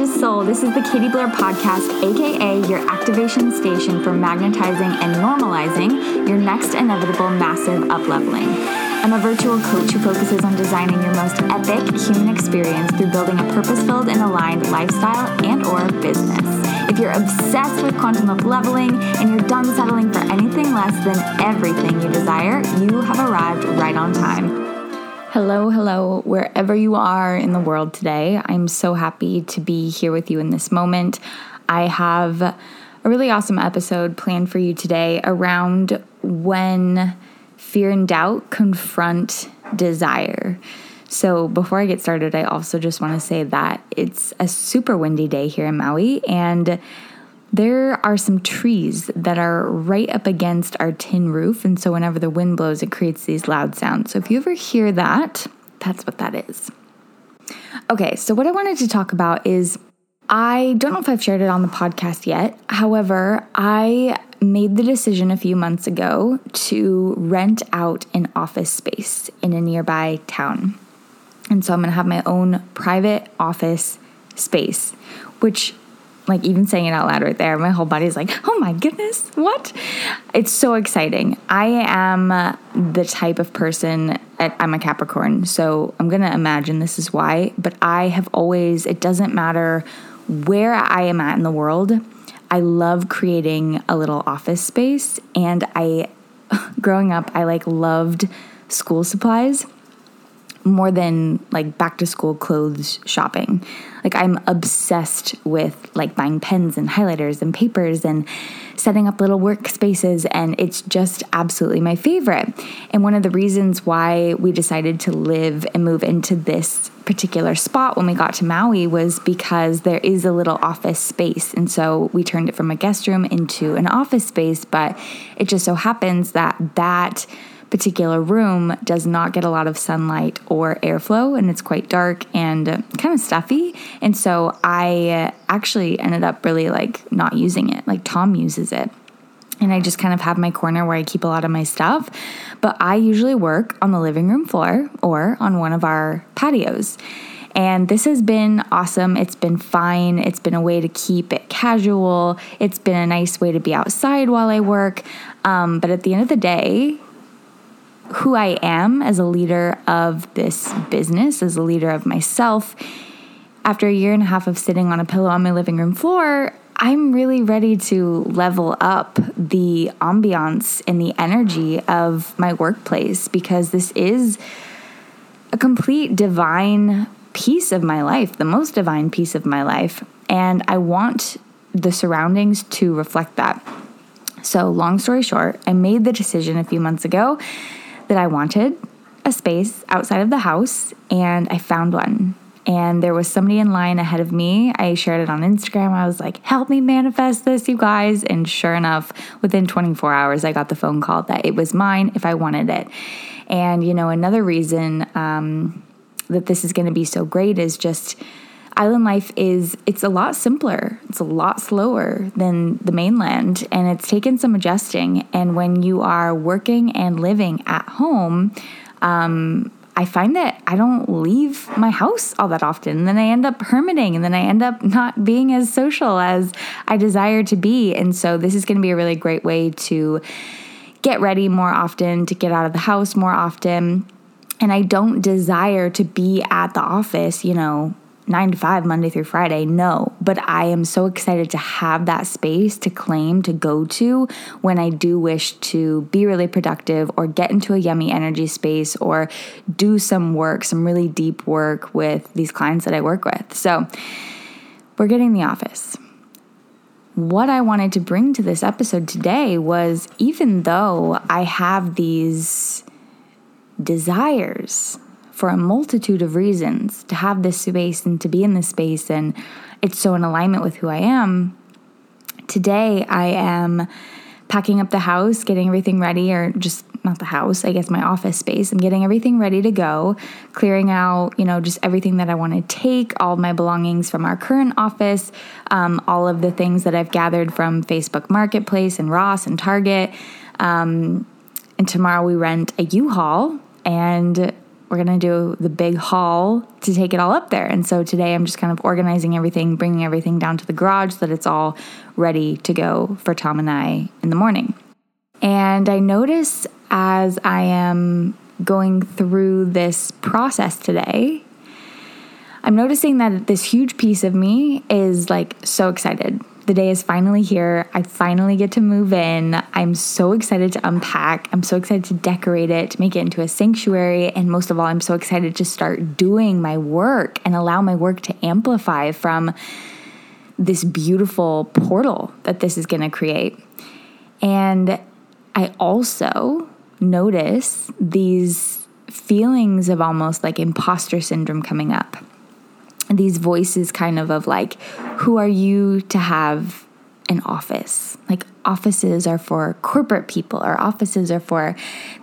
gorgeous soul. This is the Katie Blair Podcast, aka your activation station for magnetizing and normalizing your next inevitable massive upleveling. I'm a virtual coach who focuses on designing your most epic human experience through building a purpose-filled and aligned lifestyle and or business. If you're obsessed with quantum upleveling and you're done settling for anything less than everything you desire, you have arrived right on time. Hello, hello, wherever you are in the world today. I'm so happy to be here with you in this moment. I have a really awesome episode planned for you today around when fear and doubt confront desire. So, before I get started, I also just want to say that it's a super windy day here in Maui, and there are some trees that are right up against our tin roof. And so whenever the wind blows, it creates these loud sounds. So if you ever hear that, that's what that is. Okay, so what I wanted to talk about is I don't know if I've shared it on the podcast yet. However, I made the decision a few months ago to rent out an office space in a nearby town. And so I'm going to have my own private office space, which like even saying it out loud right there, my whole body's like, oh my goodness, what? It's so exciting. I am uh, the type of person, I'm a Capricorn, so I'm gonna imagine this is why, but I have always, it doesn't matter where I am at in the world, I love creating a little office space. And I, growing up, I like loved school supplies more than like back to school clothes shopping. Like I'm obsessed with like buying pens and highlighters and papers and setting up little workspaces and it's just absolutely my favorite. And one of the reasons why we decided to live and move into this particular spot when we got to Maui was because there is a little office space. And so we turned it from a guest room into an office space, but it just so happens that that particular room does not get a lot of sunlight or airflow and it's quite dark and kind of stuffy. And so I actually ended up really like not using it. Like Tom uses it. And I just kind of have my corner where I keep a lot of my stuff. But I usually work on the living room floor or on one of our patios. And this has been awesome. It's been fine. It's been a way to keep it casual. It's been a nice way to be outside while I work. Um, but at the end of the day, who I am as a leader of this business, as a leader of myself, after a year and a half of sitting on a pillow on my living room floor, I'm really ready to level up the ambiance and the energy of my workplace because this is a complete divine piece of my life, the most divine piece of my life. And I want the surroundings to reflect that. So, long story short, I made the decision a few months ago that I wanted a space outside of the house, and I found one. And there was somebody in line ahead of me. I shared it on Instagram. I was like, help me manifest this, you guys. And sure enough, within 24 hours, I got the phone call that it was mine if I wanted it. And, you know, another reason um, that this is going to be so great is just island life is it's a lot simpler it's a lot slower than the mainland and it's taken some adjusting and when you are working and living at home um, I find that I don't leave my house all that often. And then I end up hermiting and then I end up not being as social as I desire to be. And so this is going to be a really great way to get ready more often, to get out of the house more often. And I don't desire to be at the office, you know, nine to five, Monday through Friday. No, but I am so excited to have that space to claim, to go to when I do wish to be really productive or get into a yummy energy space or do some work, some really deep work with these clients that I work with. So we're getting the office. What I wanted to bring to this episode today was even though I have these desires for a multitude of reasons to have this space and to be in this space, and it's so in alignment with who I am. Today, I am packing up the house, getting everything ready, or just not the house, I guess my office space. I'm getting everything ready to go, clearing out, you know, just everything that I want to take, all my belongings from our current office, um, all of the things that I've gathered from Facebook Marketplace and Ross and Target. Um, and tomorrow we rent a U-Haul and we're going to do the big haul to take it all up there. And so today I'm just kind of organizing everything, bringing everything down to the garage so that it's all ready to go for Tom and I in the morning. And I notice as I am going through this process today, I'm noticing that this huge piece of me is like so excited. The day is finally here. I finally get to move in. I'm so excited to unpack. I'm so excited to decorate it, to make it into a sanctuary. And most of all, I'm so excited to start doing my work and allow my work to amplify from this beautiful portal that this is going to create. And I also notice these feelings of almost like imposter syndrome coming up. These voices, kind of, of like, who are you to have an office? Like, offices are for corporate people, or offices are for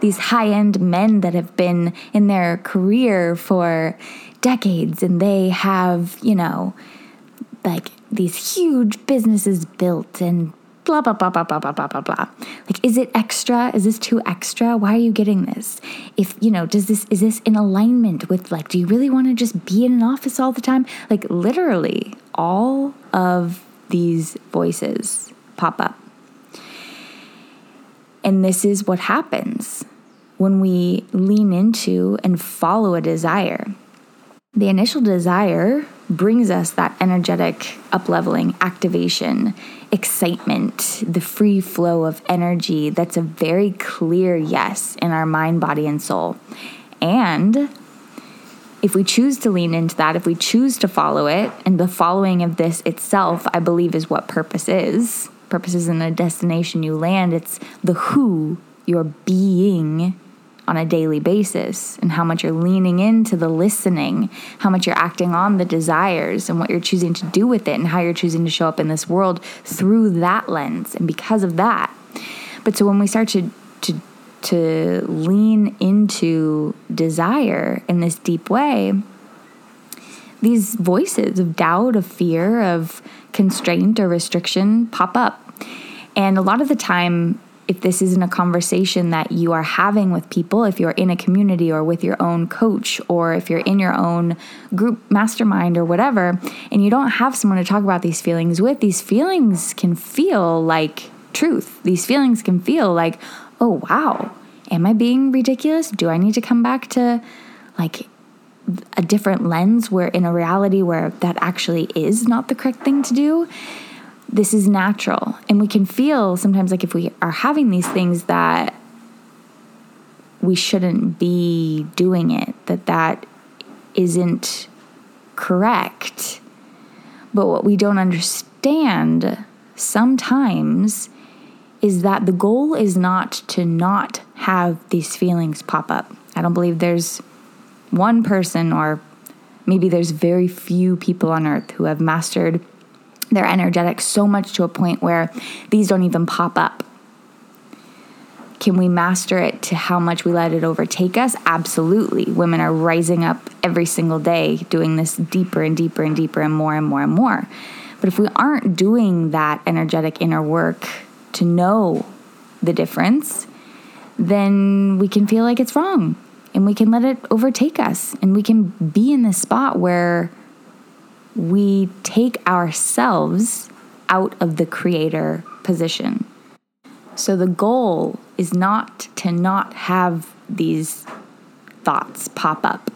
these high end men that have been in their career for decades and they have, you know, like these huge businesses built and blah, blah, blah, blah, blah, blah, blah, blah, blah. Like, is it extra? Is this too extra? Why are you getting this? If, you know, does this, is this in alignment with, like, do you really want to just be in an office all the time? Like, literally, all of these voices pop up. And this is what happens when we lean into and follow a desire. The initial desire brings us that energetic upleveling, activation, excitement, the free flow of energy that's a very clear yes in our mind, body, and soul. And if we choose to lean into that, if we choose to follow it, and the following of this itself, I believe, is what purpose is. Purpose isn't a destination you land, it's the who you're being on a daily basis and how much you're leaning into the listening, how much you're acting on the desires and what you're choosing to do with it and how you're choosing to show up in this world through that lens and because of that. But so when we start to to to lean into desire in this deep way, these voices of doubt, of fear, of constraint or restriction pop up. And a lot of the time, if this isn't a conversation that you are having with people, if you're in a community or with your own coach, or if you're in your own group mastermind or whatever, and you don't have someone to talk about these feelings with, these feelings can feel like truth. These feelings can feel like, oh, wow, am I being ridiculous? Do I need to come back to like a different lens where in a reality where that actually is not the correct thing to do? This is natural. And we can feel sometimes like if we are having these things that we shouldn't be doing it, that that isn't correct. But what we don't understand sometimes is that the goal is not to not have these feelings pop up. I don't believe there's one person or maybe there's very few people on earth who have mastered their energetic so much to a point where these don't even pop up. Can we master it to how much we let it overtake us? Absolutely. Women are rising up every single day doing this deeper and deeper and deeper and more and more and more. But if we aren't doing that energetic inner work to know the difference, then we can feel like it's wrong and we can let it overtake us and we can be in this spot where we take ourselves out of the creator position. So the goal is not to not have these thoughts pop up.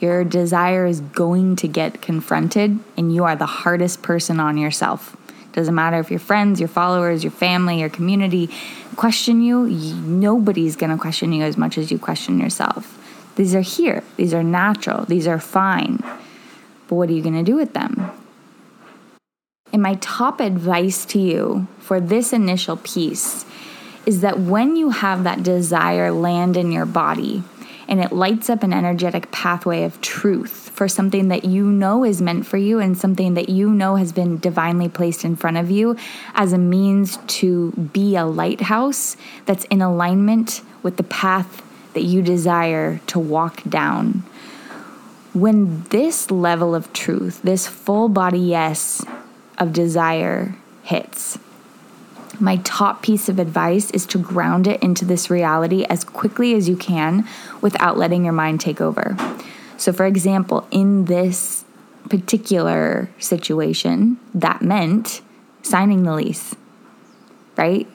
Your desire is going to get confronted, and you are the hardest person on yourself. Doesn't matter if your friends, your followers, your family, your community question you, nobody's gonna question you as much as you question yourself. These are here, these are natural, these are fine. But what are you going to do with them? And my top advice to you for this initial piece is that when you have that desire land in your body and it lights up an energetic pathway of truth for something that you know is meant for you and something that you know has been divinely placed in front of you as a means to be a lighthouse that's in alignment with the path that you desire to walk down when this level of truth, this full body yes of desire hits, my top piece of advice is to ground it into this reality as quickly as you can without letting your mind take over. So, for example, in this particular situation, that meant signing the lease, right?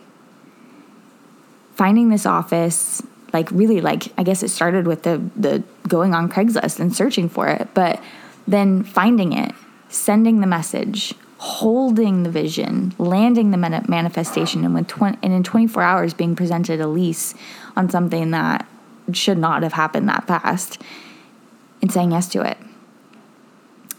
Finding this office, like really like I guess it started with the the going on Craigslist and searching for it, but then finding it, sending the message, holding the vision, landing the manifestation, and with 20, and in 24 hours being presented a lease on something that should not have happened that fast, and saying yes to it.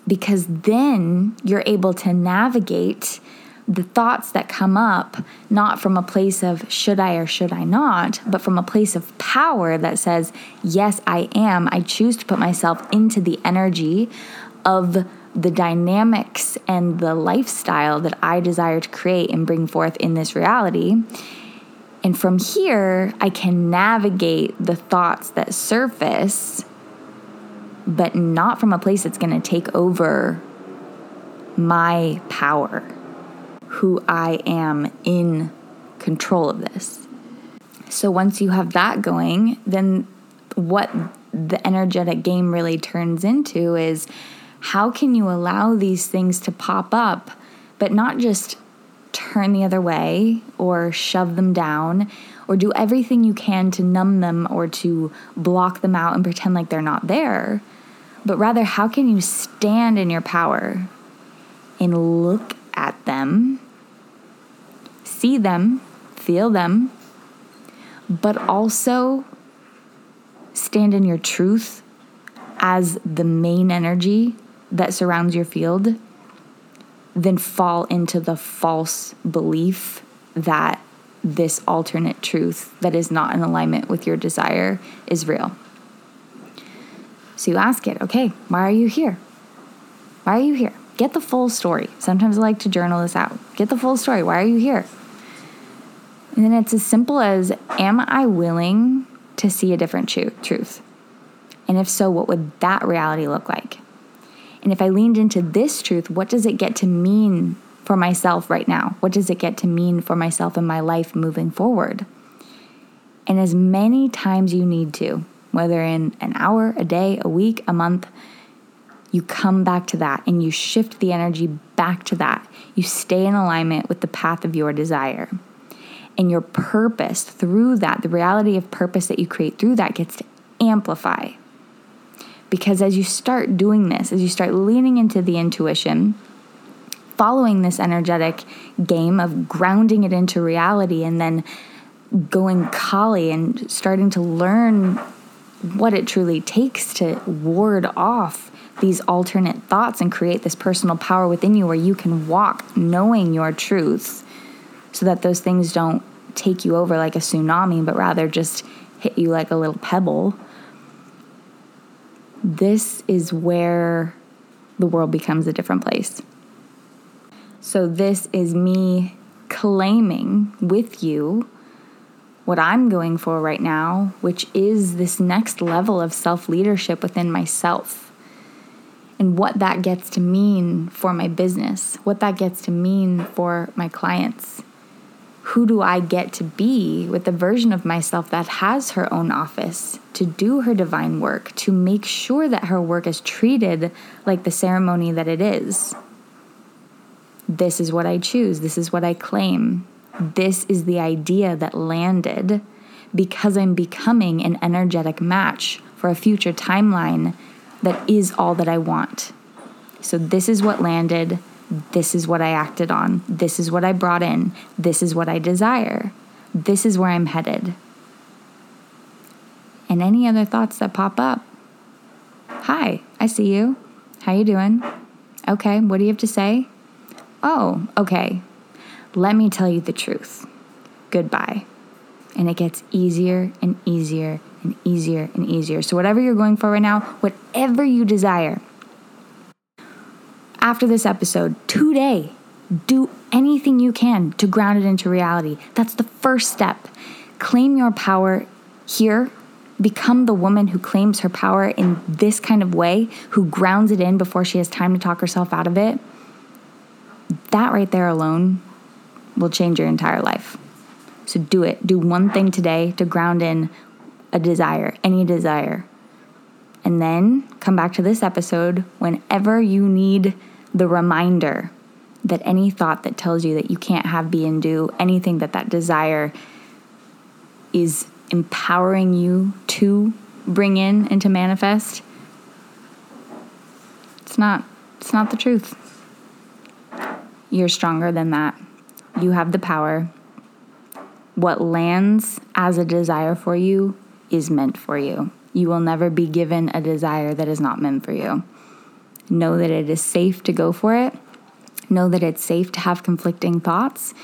Because then you're able to navigate the thoughts that come up not from a place of should I or should I not, but from a place of power that says, yes, I am. I choose to put myself into the energy of the dynamics and the lifestyle that I desire to create and bring forth in this reality. And from here, I can navigate the thoughts that surface, but not from a place that's going to take over my power who I am in control of this. So once you have that going, then what the energetic game really turns into is how can you allow these things to pop up, but not just turn the other way or shove them down or do everything you can to numb them or to block them out and pretend like they're not there, but rather, how can you stand in your power and look at them see them, feel them, but also stand in your truth as the main energy that surrounds your field, then fall into the false belief that this alternate truth that is not in alignment with your desire is real. So you ask it, okay, why are you here? Why are you here? Get the full story. Sometimes I like to journal this out. Get the full story. Why are you here? And then it's as simple as Am I willing to see a different truth? And if so, what would that reality look like? And if I leaned into this truth, what does it get to mean for myself right now? What does it get to mean for myself in my life moving forward? And as many times you need to, whether in an hour, a day, a week, a month, you come back to that and you shift the energy back to that. You stay in alignment with the path of your desire and your purpose through that, the reality of purpose that you create through that gets to amplify. Because as you start doing this, as you start leaning into the intuition, following this energetic game of grounding it into reality and then going Kali and starting to learn what it truly takes to ward off these alternate thoughts and create this personal power within you where you can walk knowing your truth so that those things don't take you over like a tsunami, but rather just hit you like a little pebble. This is where the world becomes a different place. So, this is me claiming with you what I'm going for right now, which is this next level of self leadership within myself. And what that gets to mean for my business, what that gets to mean for my clients who do I get to be with the version of myself that has her own office to do her divine work, to make sure that her work is treated like the ceremony that it is? This is what I choose. This is what I claim. This is the idea that landed because I'm becoming an energetic match for a future timeline that is all that I want. So, this is what landed this is what I acted on. This is what I brought in. This is what I desire. This is where I'm headed. And any other thoughts that pop up. Hi, I see you. How you doing? Okay, what do you have to say? Oh, okay. Let me tell you the truth. Goodbye. And it gets easier and easier and easier and easier. So, whatever you're going for right now, whatever you desire, after this episode today. Do anything you can to ground it into reality. That's the first step. Claim your power here. Become the woman who claims her power in this kind of way, who grounds it in before she has time to talk herself out of it. That right there alone will change your entire life. So do it. Do one thing today to ground in a desire, any desire. And then come back to this episode whenever you need the reminder that any thought that tells you that you can't have, be, and do anything that that desire is empowering you to bring in and to manifest, it's not it's not the truth. You're stronger than that. You have the power. What lands as a desire for you is meant for you. You will never be given a desire that is not meant for you. Know that it is safe to go for it. Know that it's safe to have conflicting thoughts.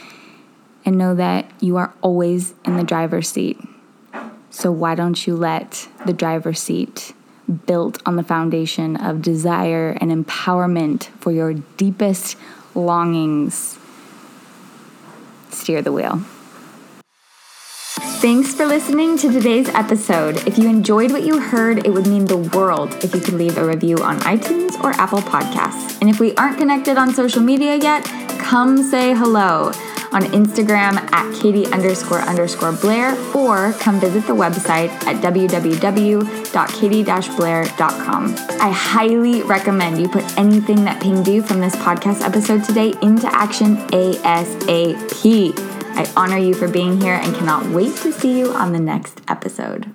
And know that you are always in the driver's seat. So, why don't you let the driver's seat, built on the foundation of desire and empowerment for your deepest longings, steer the wheel? Thanks for listening to today's episode. If you enjoyed what you heard, it would mean the world if you could leave a review on iTunes or Apple Podcasts. And if we aren't connected on social media yet, come say hello on Instagram at Katie underscore underscore Blair or come visit the website at www.katie-blair.com. I highly recommend you put anything that pinged you from this podcast episode today into action ASAP. I honor you for being here and cannot wait to see you on the next episode.